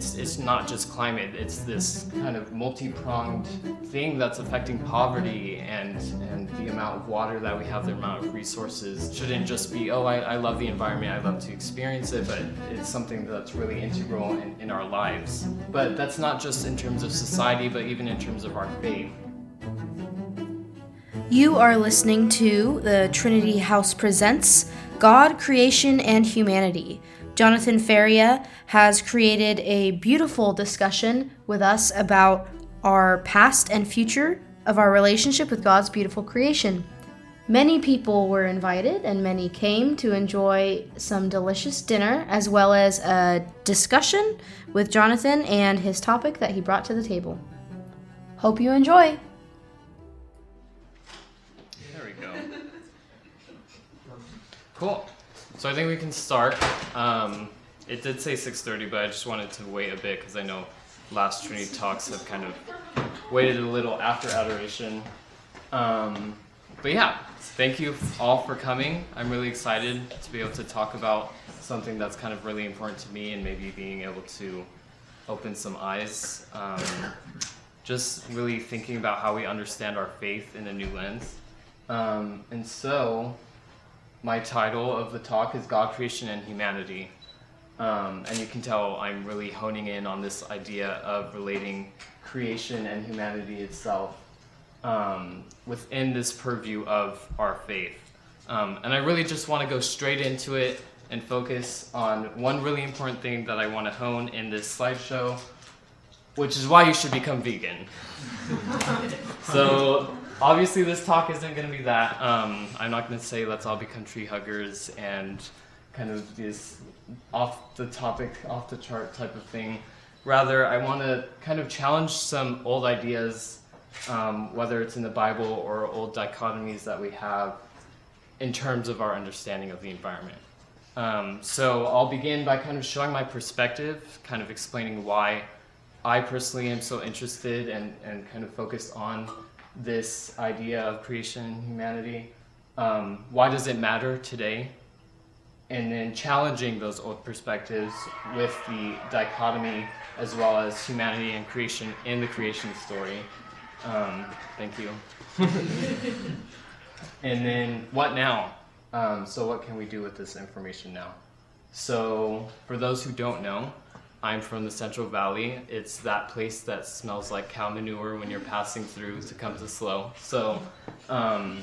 it's it's not just climate. It's this kind of multi-pronged thing that's affecting poverty and and the amount of water that we have, the amount of resources. Shouldn't just be oh I, I love the environment, I love to experience it, but it's something that's really integral in, in our lives. But that's not just in terms of society, but even in terms of our faith. You are listening to the Trinity House Presents God, Creation, and Humanity. Jonathan Feria has created a beautiful discussion with us about our past and future of our relationship with God's beautiful creation. Many people were invited and many came to enjoy some delicious dinner as well as a discussion with Jonathan and his topic that he brought to the table. Hope you enjoy. Cool. So I think we can start. Um, it did say 6:30, but I just wanted to wait a bit because I know last Trinity talks have kind of waited a little after adoration. Um, but yeah, thank you all for coming. I'm really excited to be able to talk about something that's kind of really important to me and maybe being able to open some eyes. Um, just really thinking about how we understand our faith in a new lens. Um, and so, my title of the talk is God, Creation, and Humanity. Um, and you can tell I'm really honing in on this idea of relating creation and humanity itself um, within this purview of our faith. Um, and I really just want to go straight into it and focus on one really important thing that I want to hone in this slideshow, which is why you should become vegan. so, obviously, this talk isn't going to be that. Um, I'm not going to say let's all become tree huggers and kind of this off the topic, off the chart type of thing. Rather, I want to kind of challenge some old ideas, um, whether it's in the Bible or old dichotomies that we have in terms of our understanding of the environment. Um, so I'll begin by kind of showing my perspective, kind of explaining why I personally am so interested and, and kind of focused on this idea of creation and humanity. Um, why does it matter today? And then challenging those old perspectives with the dichotomy as well as humanity and creation in the creation story. Um, thank you. and then what now? Um, so, what can we do with this information now? So, for those who don't know, I'm from the Central Valley. It's that place that smells like cow manure when you're passing through to come to SLO. So, um,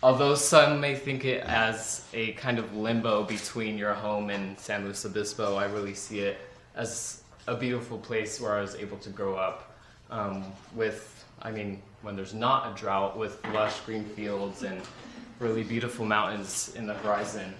although some may think it as a kind of limbo between your home and San Luis Obispo, I really see it as a beautiful place where I was able to grow up um, with, I mean, when there's not a drought, with lush green fields and really beautiful mountains in the horizon.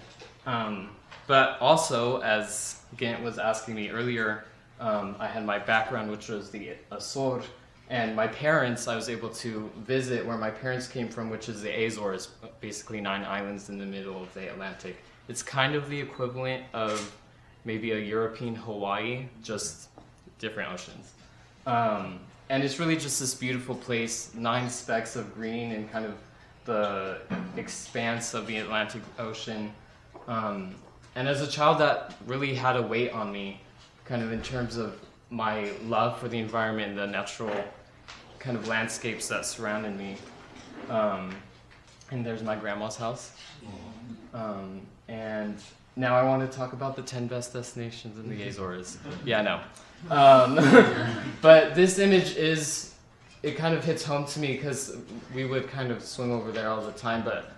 Um, but also, as Gant was asking me earlier, um, I had my background, which was the Azor, and my parents, I was able to visit where my parents came from, which is the Azores, basically nine islands in the middle of the Atlantic. It's kind of the equivalent of maybe a European Hawaii, just different oceans. Um, and it's really just this beautiful place, nine specks of green and kind of the expanse of the Atlantic Ocean. Um, and as a child, that really had a weight on me, kind of in terms of my love for the environment and the natural kind of landscapes that surrounded me. Um, and there's my grandma's house. Um, and now I want to talk about the 10 best destinations in the Azores. Yeah, no. Um, but this image is, it kind of hits home to me because we would kind of swim over there all the time. But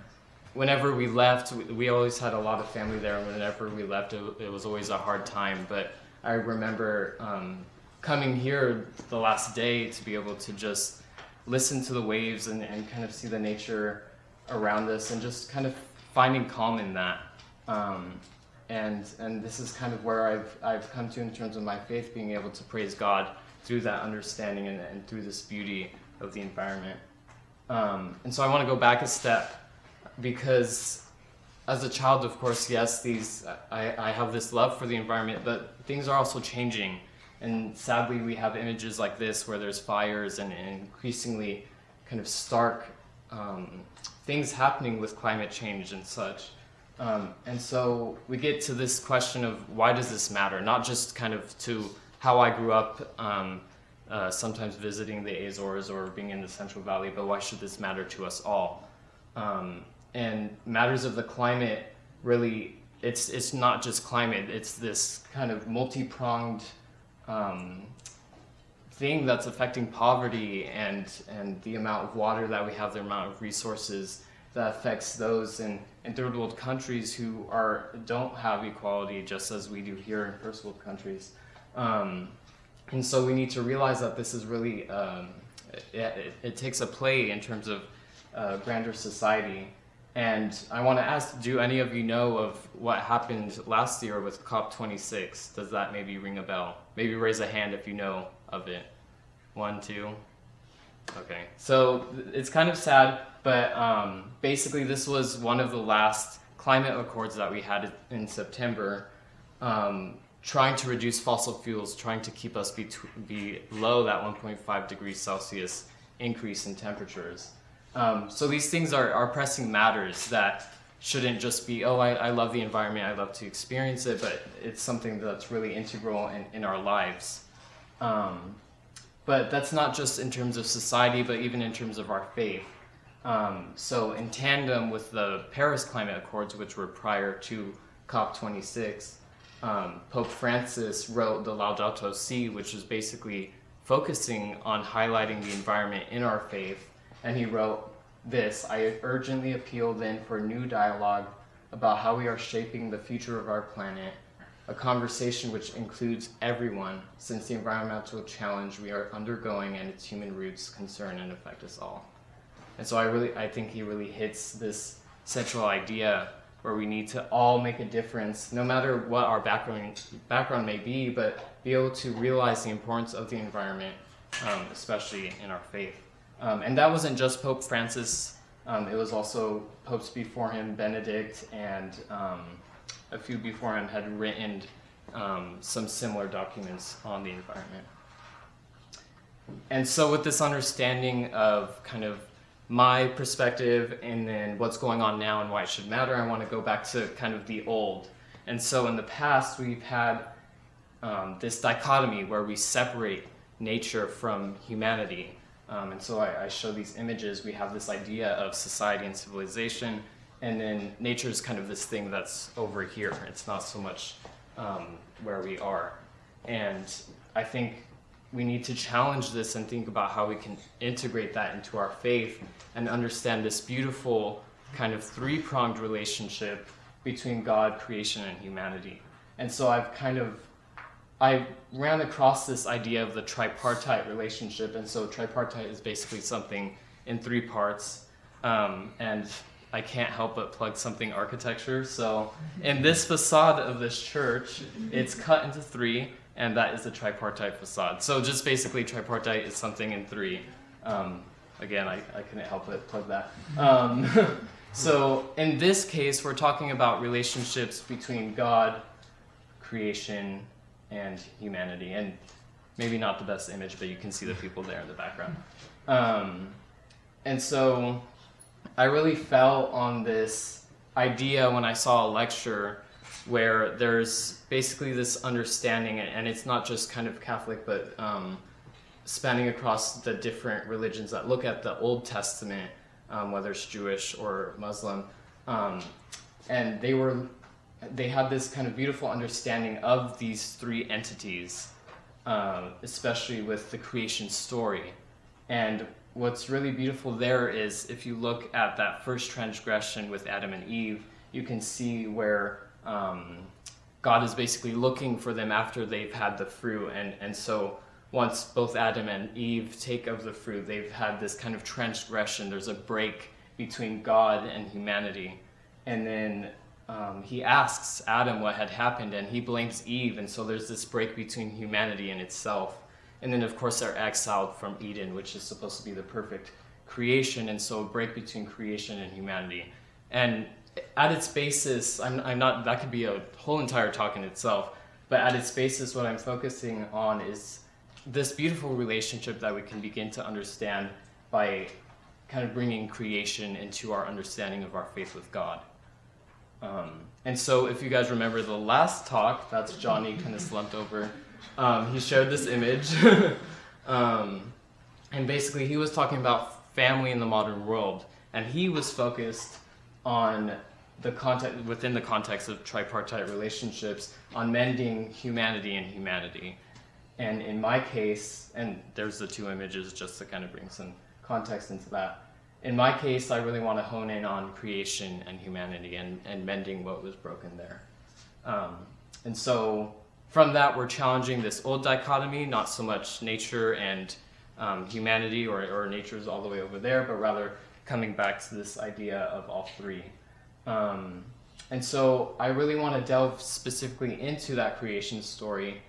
whenever we left, we, always had a lot of family there. Whenever we left, it, it was always a hard time. But I remember um, coming here the last day to be able to just listen to the waves and, and kind of see the nature around us and just kind of finding calm in that. Um, and and this is kind of where I've I've come to in terms of my faith, being able to praise God through that understanding and, and through this beauty of the environment. Um, and so I want to go back a step because as a child, of course, yes, these I, I have this love for the environment, but things are also changing. And sadly, we have images like this where there's fires and, and increasingly kind of stark um, things happening with climate change and such. Um, and so we get to this question of why does this matter? Not just kind of to how I grew up, um, uh, sometimes visiting the Azores or being in the Central Valley, but why should this matter to us all? And matters of the climate really, it's it's not just climate. It's this kind of multi-pronged um, thing that's affecting poverty and and the amount of water that we have, the amount of resources that affects those in, in third world countries who are don't have equality just as we do here in first world countries. Um, and so we need to realize that this is really um, it, it, it, takes a play in terms of uh, grander society. And I want to ask, do any of you know of what happened last year with COP26? Does that maybe ring a bell? Maybe raise a hand if you know of it. One, two. Okay, so it's kind of sad, but um, basically this was one of the last climate accords that we had in September, um, trying to reduce fossil fuels, trying to keep us be below that 1.5 degrees Celsius increase in temperatures. Um, so these things are, are pressing matters that shouldn't just be, oh, I, I love the environment, I love to experience it, but it's something that's really integral in, in our lives. Um, but that's not just in terms of society, but even in terms of our faith. Um, so, in tandem with the Paris Climate Accords, which were prior to COP26, um, Pope Francis wrote the Laudato Si, which is basically focusing on highlighting the environment in our faith. And he wrote this I urgently appeal then for new dialogue about how we are shaping the future of our planet a conversation which includes everyone, since the environmental challenge we are undergoing and its human roots concern and affect us all. And so I really, I think he really hits this central idea where we need to all make a difference, no matter what our background background may be, but be able to realize the importance of the environment, um, especially in our faith. Um, and that wasn't just Pope Francis; um, it was also popes before him, Benedict and um, a few before him had written um, some similar documents on the environment. And so, with this understanding of kind of my perspective and then what's going on now and why it should matter, I want to go back to kind of the old. And so, in the past, we've had um, this dichotomy where we separate nature from humanity. Um, and so, I, I show these images. We have this idea of society and civilization and then nature is kind of this thing that's over here. It's not so much um, where we are. And I think we need to challenge this and think about how we can integrate that into our faith and understand this beautiful kind of three pronged relationship between God, creation, and humanity. And so I've kind of I ran across this idea of the tripartite relationship, and so tripartite is basically something in three parts. Um, and I can't help but plug something architecture. So, in this facade of this church, it's cut into three, and that is a tripartite facade. So, just basically, tripartite is something in three. Um, again, I, I couldn't help but plug that. Um, so, in this case, we're talking about relationships between God, creation, and humanity. And maybe not the best image, but you can see the people there in the background. Um, and so I really fell on this idea when I saw a lecture where there's basically this understanding, and it's not just kind of Catholic, but um, spanning across the different religions that look at the Old Testament, um, whether it's Jewish or Muslim, um, and they were they had this kind of beautiful understanding of these three entities, uh, especially with the creation story, and what's really beautiful there is if you look at that first transgression with Adam and Eve, you can see where um, God is basically looking for them after they've had the fruit. And, and so once both Adam and Eve take of the fruit, they've had this kind of transgression. There's a break between God and humanity. And then um, he asks Adam what had happened, and he blames Eve. And so there's this break between humanity and itself. And then, of course, they're exiled from Eden, which is supposed to be the perfect creation, and so a break between creation and humanity. And at its basis, I'm, I'm not, that could be a whole entire talk in itself, but at its basis, what I'm focusing on is this beautiful relationship that we can begin to understand by kind of bringing creation into our understanding of our faith with God. Um, and so, if you guys remember the last talk, that's Johnny kind of slumped over. Um, he showed this image, um, and basically he was talking about family in the modern world, and he was focused on the context within the context of tripartite relationships on mending humanity and humanity. And in my case, and there's the two images just to kind of bring some context into that. In my case, I really want to hone in on creation and humanity and, and mending what was broken there. Um, and so from that, we're challenging this old dichotomy, not so much nature and um, humanity or, or nature is all the way over there, but rather coming back to this idea of all three. Um, and so I really want to delve specifically into that creation story.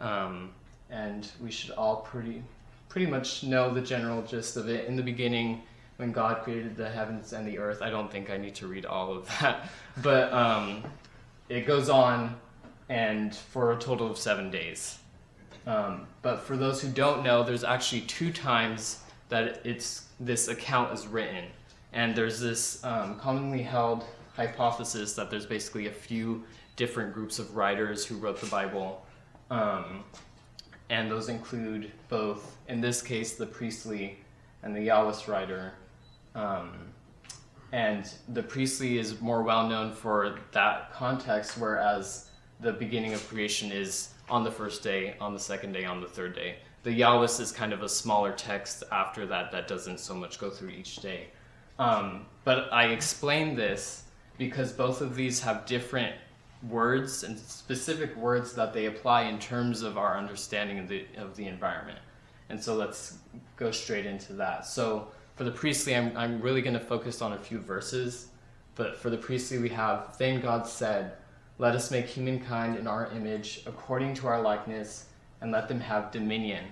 Um, and we should all pretty, pretty much know the general gist of it. In the beginning, when God created the heavens and the earth, I don't think I need to read all of that. But um, it goes on and for a total of seven days. Um, but for those who don't know, there's actually two times that it's this account is written, and there's this um, commonly held hypothesis that there's basically a few different groups of writers who wrote the Bible, um, and those include both, in this case, the priestly and the Yahwist writer. Um, and the priestly is more well known for that context, whereas the beginning of creation is on the first day, on the second day, on the third day. The Yahwist is kind of a smaller text after that that doesn't so much go through each day. Um, but I explain this because both of these have different words and specific words that they apply in terms of our understanding of the, of the environment. And so let's go straight into that. So for the priestly, I'm, I'm really going to focus on a few verses. But for the priestly, we have, Then God said, let us make humankind in our image, according to our likeness, and let them have dominion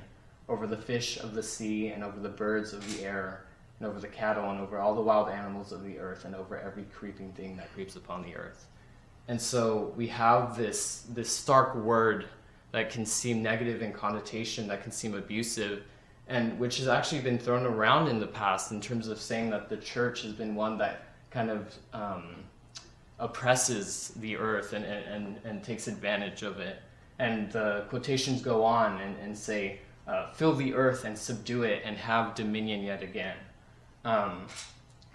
over the fish of the sea, and over the birds of the air, and over the cattle, and over all the wild animals of the earth, and over every creeping thing that creeps upon the earth. And so we have this, this stark word that can seem negative in connotation, that can seem abusive, and which has actually been thrown around in the past in terms of saying that the church has been one that kind of um, oppresses the earth and, and, and takes advantage of it. And the quotations go on and, and say, uh, fill the earth and subdue it and have dominion yet again. Um,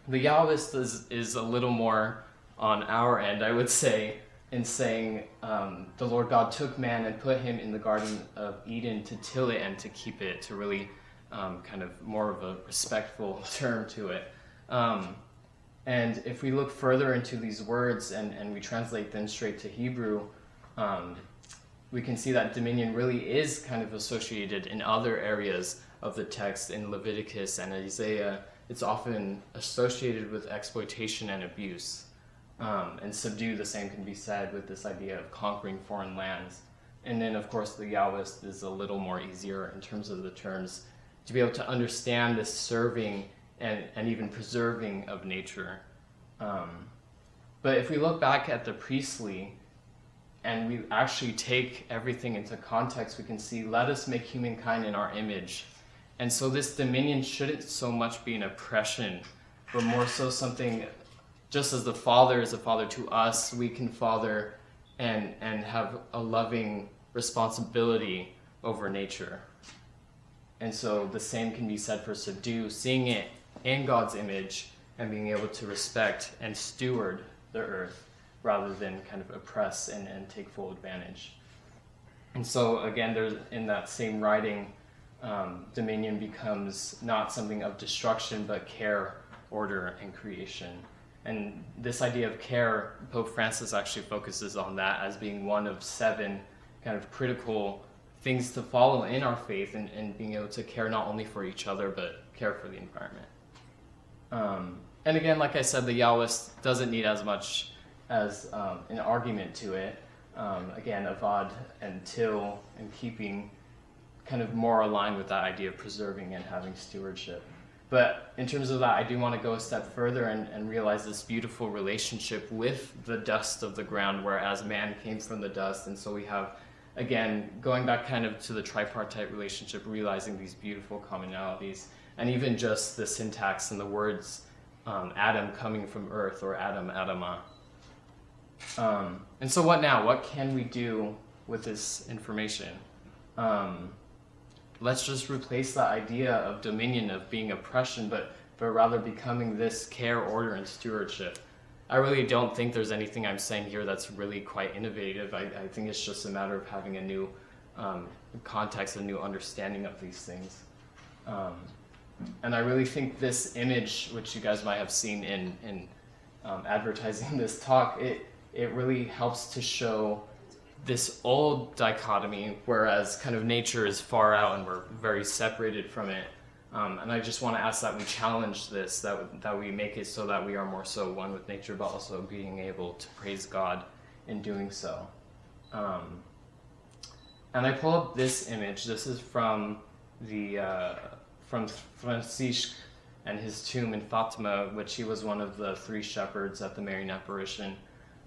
the Yahwist is, is a little more on our end, I would say, in saying um, the Lord God took man and put him in the Garden of Eden to till it and to keep it, to really um, kind of more of a respectful term to it. Um, and if we look further into these words and, and we translate them straight to Hebrew, um, we can see that dominion really is kind of associated in other areas of the text in Leviticus and Isaiah. It's often associated with exploitation and abuse. Um, and subdue, the same can be said with this idea of conquering foreign lands. And then, of course, the Yahwist is a little more easier in terms of the terms to be able to understand this serving and, and even preserving of nature. Um, but if we look back at the priestly and we actually take everything into context, we can see, let us make humankind in our image. And so this dominion shouldn't so much be an oppression, but more so something, just as the Father is a father to us, we can father and, and have a loving responsibility over nature. And so the same can be said for subdue, seeing it in God's image and being able to respect and steward the earth rather than kind of oppress and, and take full advantage. And so, again, there's in that same writing, um, dominion becomes not something of destruction, but care, order, and creation. And this idea of care, Pope Francis actually focuses on that as being one of seven kind of critical things to follow in our faith and, and being able to care not only for each other, but care for the environment. Um, and again, like I said, the Yahwist doesn't need as much as um, an argument to it. Um, again, avad and till and keeping kind of more aligned with that idea of preserving and having stewardship. But in terms of that, I do want to go a step further and, and realize this beautiful relationship with the dust of the ground, whereas man came from the dust. And so we have, again, going back kind of to the tripartite relationship, realizing these beautiful commonalities and even just the syntax and the words um, Adam coming from earth or Adam Adama. Um, and so, what now? What can we do with this information? Um, let's just replace the idea of dominion, of being oppression, but, but rather becoming this care, order, and stewardship. I really don't think there's anything I'm saying here that's really quite innovative. I, I think it's just a matter of having a new um, context, a new understanding of these things. Um, and I really think this image, which you guys might have seen in, in um, advertising this talk, it, it really helps to show this old dichotomy, whereas kind of nature is far out and we're very separated from it. Um, and I just want to ask that we challenge this, that, that we make it so that we are more so one with nature, but also being able to praise God in doing so. Um, and I pull up this image. This is from the uh, from Francisco and his tomb in Fatima, which he was one of the three shepherds at the Marian apparition.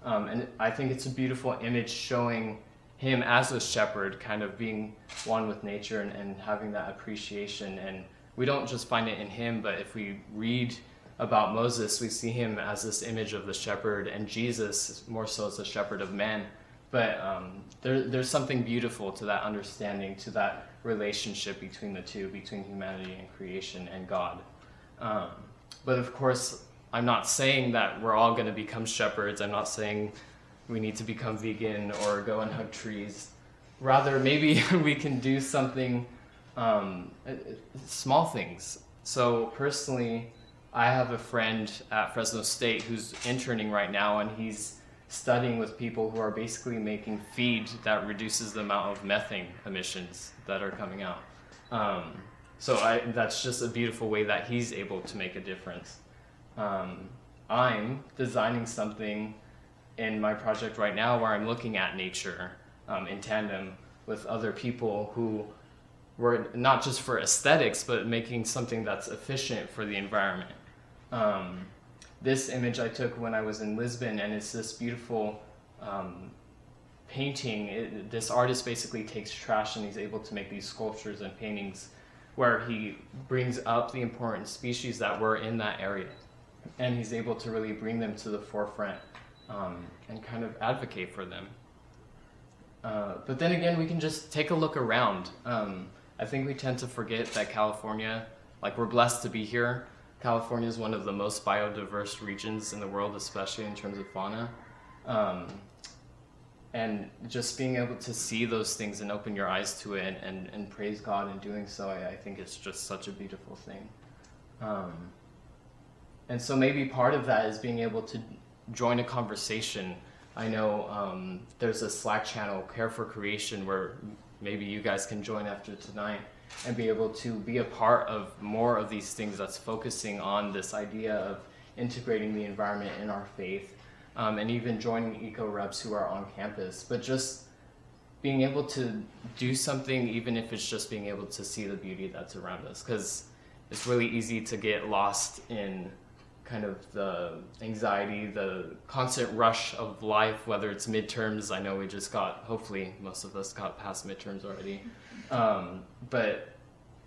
Um, and I think it's a beautiful image showing him as a shepherd, kind of being one with nature and, and having that appreciation. And we don't just find it in him, but if we read about Moses, we see him as this image of the shepherd, and Jesus more so as the shepherd of men. But um, there, there's something beautiful to that understanding, to that relationship between the two, between humanity and creation and God. Um, but of course, I'm not saying that we're all going to become shepherds. I'm not saying we need to become vegan or go and hug trees. Rather, maybe we can do something, um, small things. So, personally, I have a friend at Fresno State who's interning right now, and he's studying with people who are basically making feed that reduces the amount of methane emissions that are coming out. Um, so I, that's just a beautiful way that he's able to make a difference. Um, I'm designing something in my project right now where I'm looking at nature um, in tandem with other people who were not just for aesthetics, but making something that's efficient for the environment. Um, this image I took when I was in Lisbon, and it's this beautiful um, painting. It, this artist basically takes trash and he's able to make these sculptures and paintings where he brings up the important species that were in that area. And he's able to really bring them to the forefront um, and kind of advocate for them. Uh, but then again, we can just take a look around. Um, I think we tend to forget that California, like we're blessed to be here, California is one of the most biodiverse regions in the world, especially in terms of fauna. Um, and just being able to see those things and open your eyes to it and, and, praise God in doing so, I, I, think it's just such a beautiful thing. Um, and so maybe part of that is being able to join a conversation. I know um, there's a Slack channel, Care for Creation, where maybe you guys can join after tonight and be able to be a part of more of these things that's focusing on this idea of integrating the environment in our faith um, and even joining eco reps who are on campus. But just being able to do something even if it's just being able to see the beauty that's around us because it's really easy to get lost in kind of the anxiety, the constant rush of life, whether it's midterms. I know we just got, hopefully, most of us got past midterms already. Um, but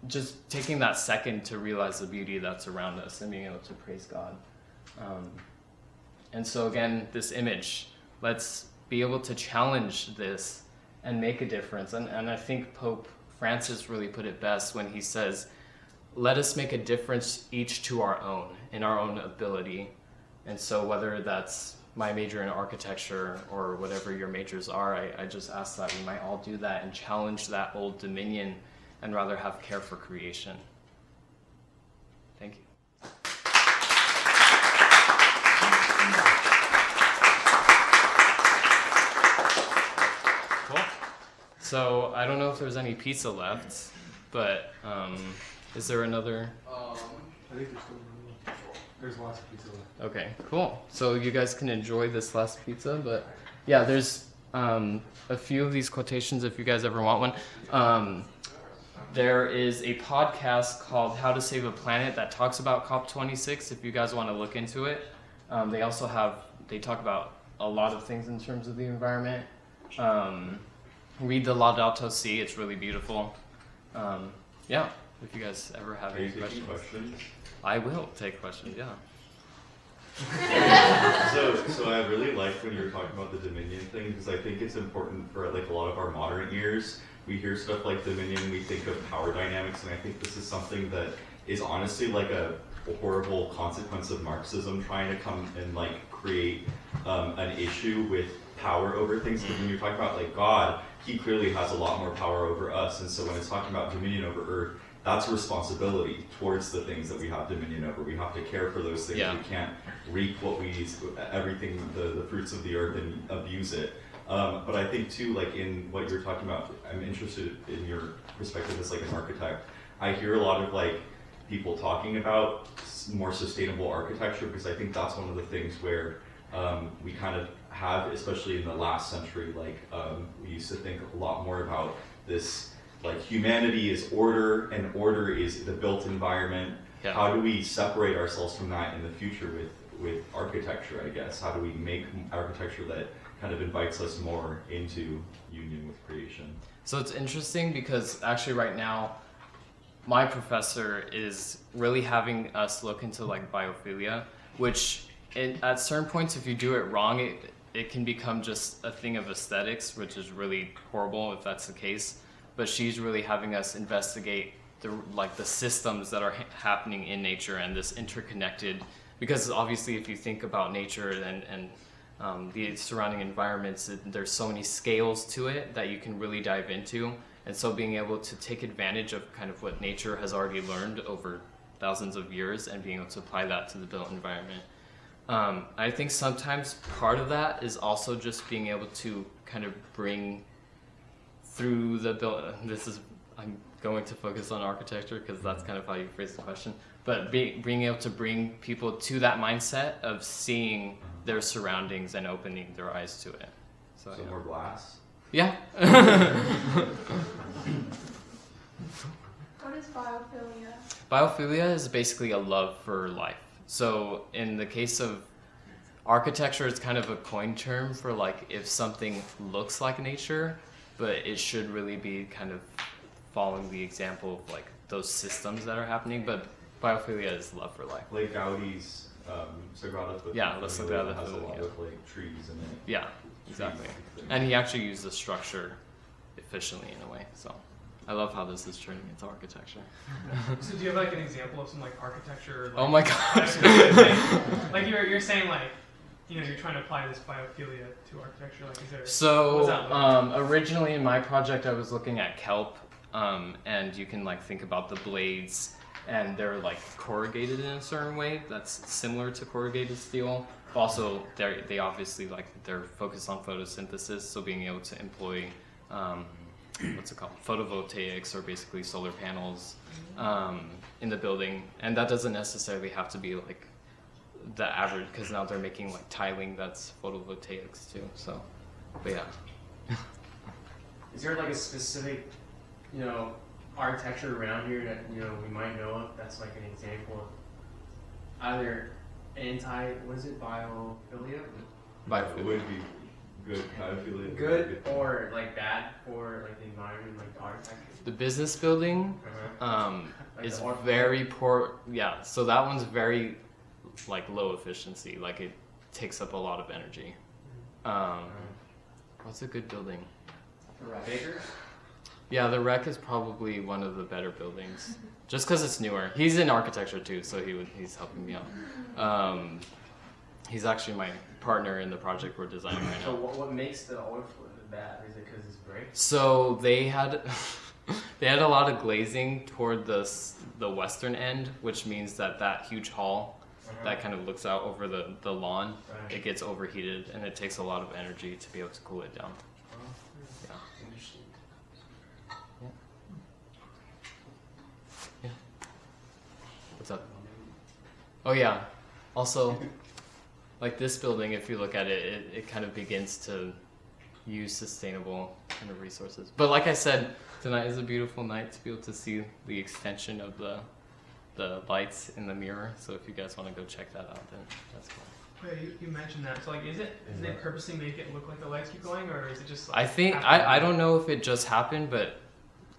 just taking that second to realize the beauty that's around us and being able to praise God. Um, and so, again, this image, let's be able to challenge this and make a difference. And, and I think Pope Francis really put it best when he says, let us make a difference each to our own, in our own ability. And so, whether that's my major in architecture or whatever your majors are, I, I just ask that we might all do that and challenge that old dominion and rather have care for creation. Thank you. Cool. So I don't know if there's any pizza left, but um, is there another? Um, I think there's still There's lots of pizza left. Okay, cool. So you guys can enjoy this last pizza, but yeah, there's um, a few of these quotations if you guys ever want one. Um, there is a podcast called How to Save a Planet that talks about COP26. If you guys want to look into it, um, they also have they talk about a lot of things in terms of the environment. Um, read the Laudato Si; it's really beautiful. Um, yeah. If you guys ever have any questions. questions. I will take questions, yeah. so, so I really liked when you were talking about the Dominion thing because I think it's important for like a lot of our modern ears. We hear stuff like Dominion, we think of power dynamics, and I think this is something that is honestly like a horrible consequence of Marxism trying to come and like create um, an issue with power over things. Because when you're talking about like God, He clearly has a lot more power over us, and so when it's talking about dominion over Earth, that's responsibility towards the things that we have dominion over. We have to care for those things. Yeah. We can't reap what we everything the, the fruits of the earth and abuse it. Um, but I think too, like in what you're talking about, I'm interested in your perspective as like an architect. I hear a lot of like people talking about more sustainable architecture because I think that's one of the things where um, we kind of have, especially in the last century, like um, we used to think a lot more about this like humanity is order and order is the built environment. Yeah. How do we separate ourselves from that in the future with with architecture? I guess how do we make architecture that kind of invites us more into union with creation? So it's interesting because actually right now, my professor is really having us look into like biophilia, which it, at certain points, if you do it wrong, it it can become just a thing of aesthetics, which is really horrible if that's the case. But she's really having us investigate the like the systems that are ha- happening in nature and this interconnected. Because obviously, if you think about nature and and um, the surrounding environments, there's so many scales to it that you can really dive into. And so being able to take advantage of kind of what nature has already learned over thousands of years and being able to apply that to the built environment. Um, I think sometimes part of that is also just being able to kind of bring through the built. This is I'm going to focus on architecture because that's kind of how you phrase the question. But be, being able to bring people to that mindset of seeing their surroundings and opening their eyes to it. So, So yeah. more glass. yeah. What is biophilia? Biophilia is basically a love for life. So in the case of architecture, it's kind of a coin term for like if something looks like nature, but it should really be kind of following the example of like those systems that are happening. But biophilia is love for life. Like Gaudi's um, Sagrada Familia Yeah, La Sagrada has a lot Familia. of like trees in it. Yeah, exactly. And he actually used the structure efficiently in a way. So I love how this is turning into architecture. So do you have like an example of some like architecture? Like, Oh my gosh. like, like you're you're saying like you know you're trying to apply this biophilia to architecture. Like is there? So does that look like? um, originally in my project, I was looking at kelp, um, and you can like think about the blades, and they're like corrugated in a certain way that's similar to corrugated steel. Also, they they obviously like they're focused on photosynthesis, so being able to employ um, what's it called photovoltaics or basically solar panels um, in the building, and that doesn't necessarily have to be like the average because now they're making like tiling that's photovoltaics too. So, but yeah. Is there like a specific, you know, architecture around here that you know we might know of? That's like an example of either anti, what is it, biophilia, It would be good. Biophilia. good or like bad for like the environment, like the architecture. The business building Uh-huh. um, Like is the very poor. Yeah, so that one's very like low efficiency. Like it takes up a lot of energy. Um, what's a good building? Bigger. Yeah, the Rec is probably one of the better buildings, just because it's newer. He's in architecture too, so he would, he's helping me out. Um, he's actually my partner in the project we're designing right So now. what, what makes the old fluid bad? Is it because it's brick? So they had they had a lot of glazing toward the the western end, which means that that huge hall Mm-hmm. that kind of looks out over the, the lawn, Right. it gets overheated and it takes a lot of energy to be able to cool it down. Oh, yeah. Interesting. What's up? Oh yeah. Also, like this building, if you look at it, it, it kind of begins to use sustainable kind of resources. But like I said, tonight is a beautiful night to be able to see the extension of the the lights in the mirror. So if you guys want to go check that out, then that's cool. Wait, you, you mentioned that. So like, is it? Did they purposely make it look like the lights keep going, or is it just? Like, I think I, I don't know if it just happened, but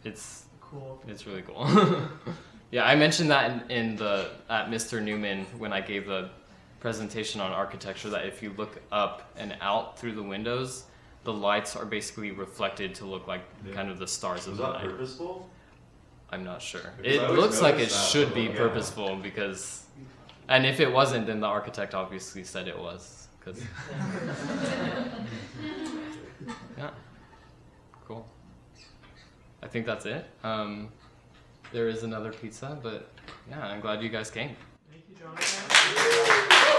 it's Cool. It's really cool. yeah, I mentioned that in, in the at Mr. Newman when I gave the presentation on architecture that if you look up and out through the windows, the lights are basically reflected to look like Yeah. kind of the stars of Was the that night. purposeful? I'm not sure. Because It looks like it should but, be yeah. purposeful because, and if it wasn't, then the architect obviously said it was. Cause, yeah, cool. I think that's it. Um, there is another pizza, but yeah, I'm glad you guys came. Thank you, Jonathan.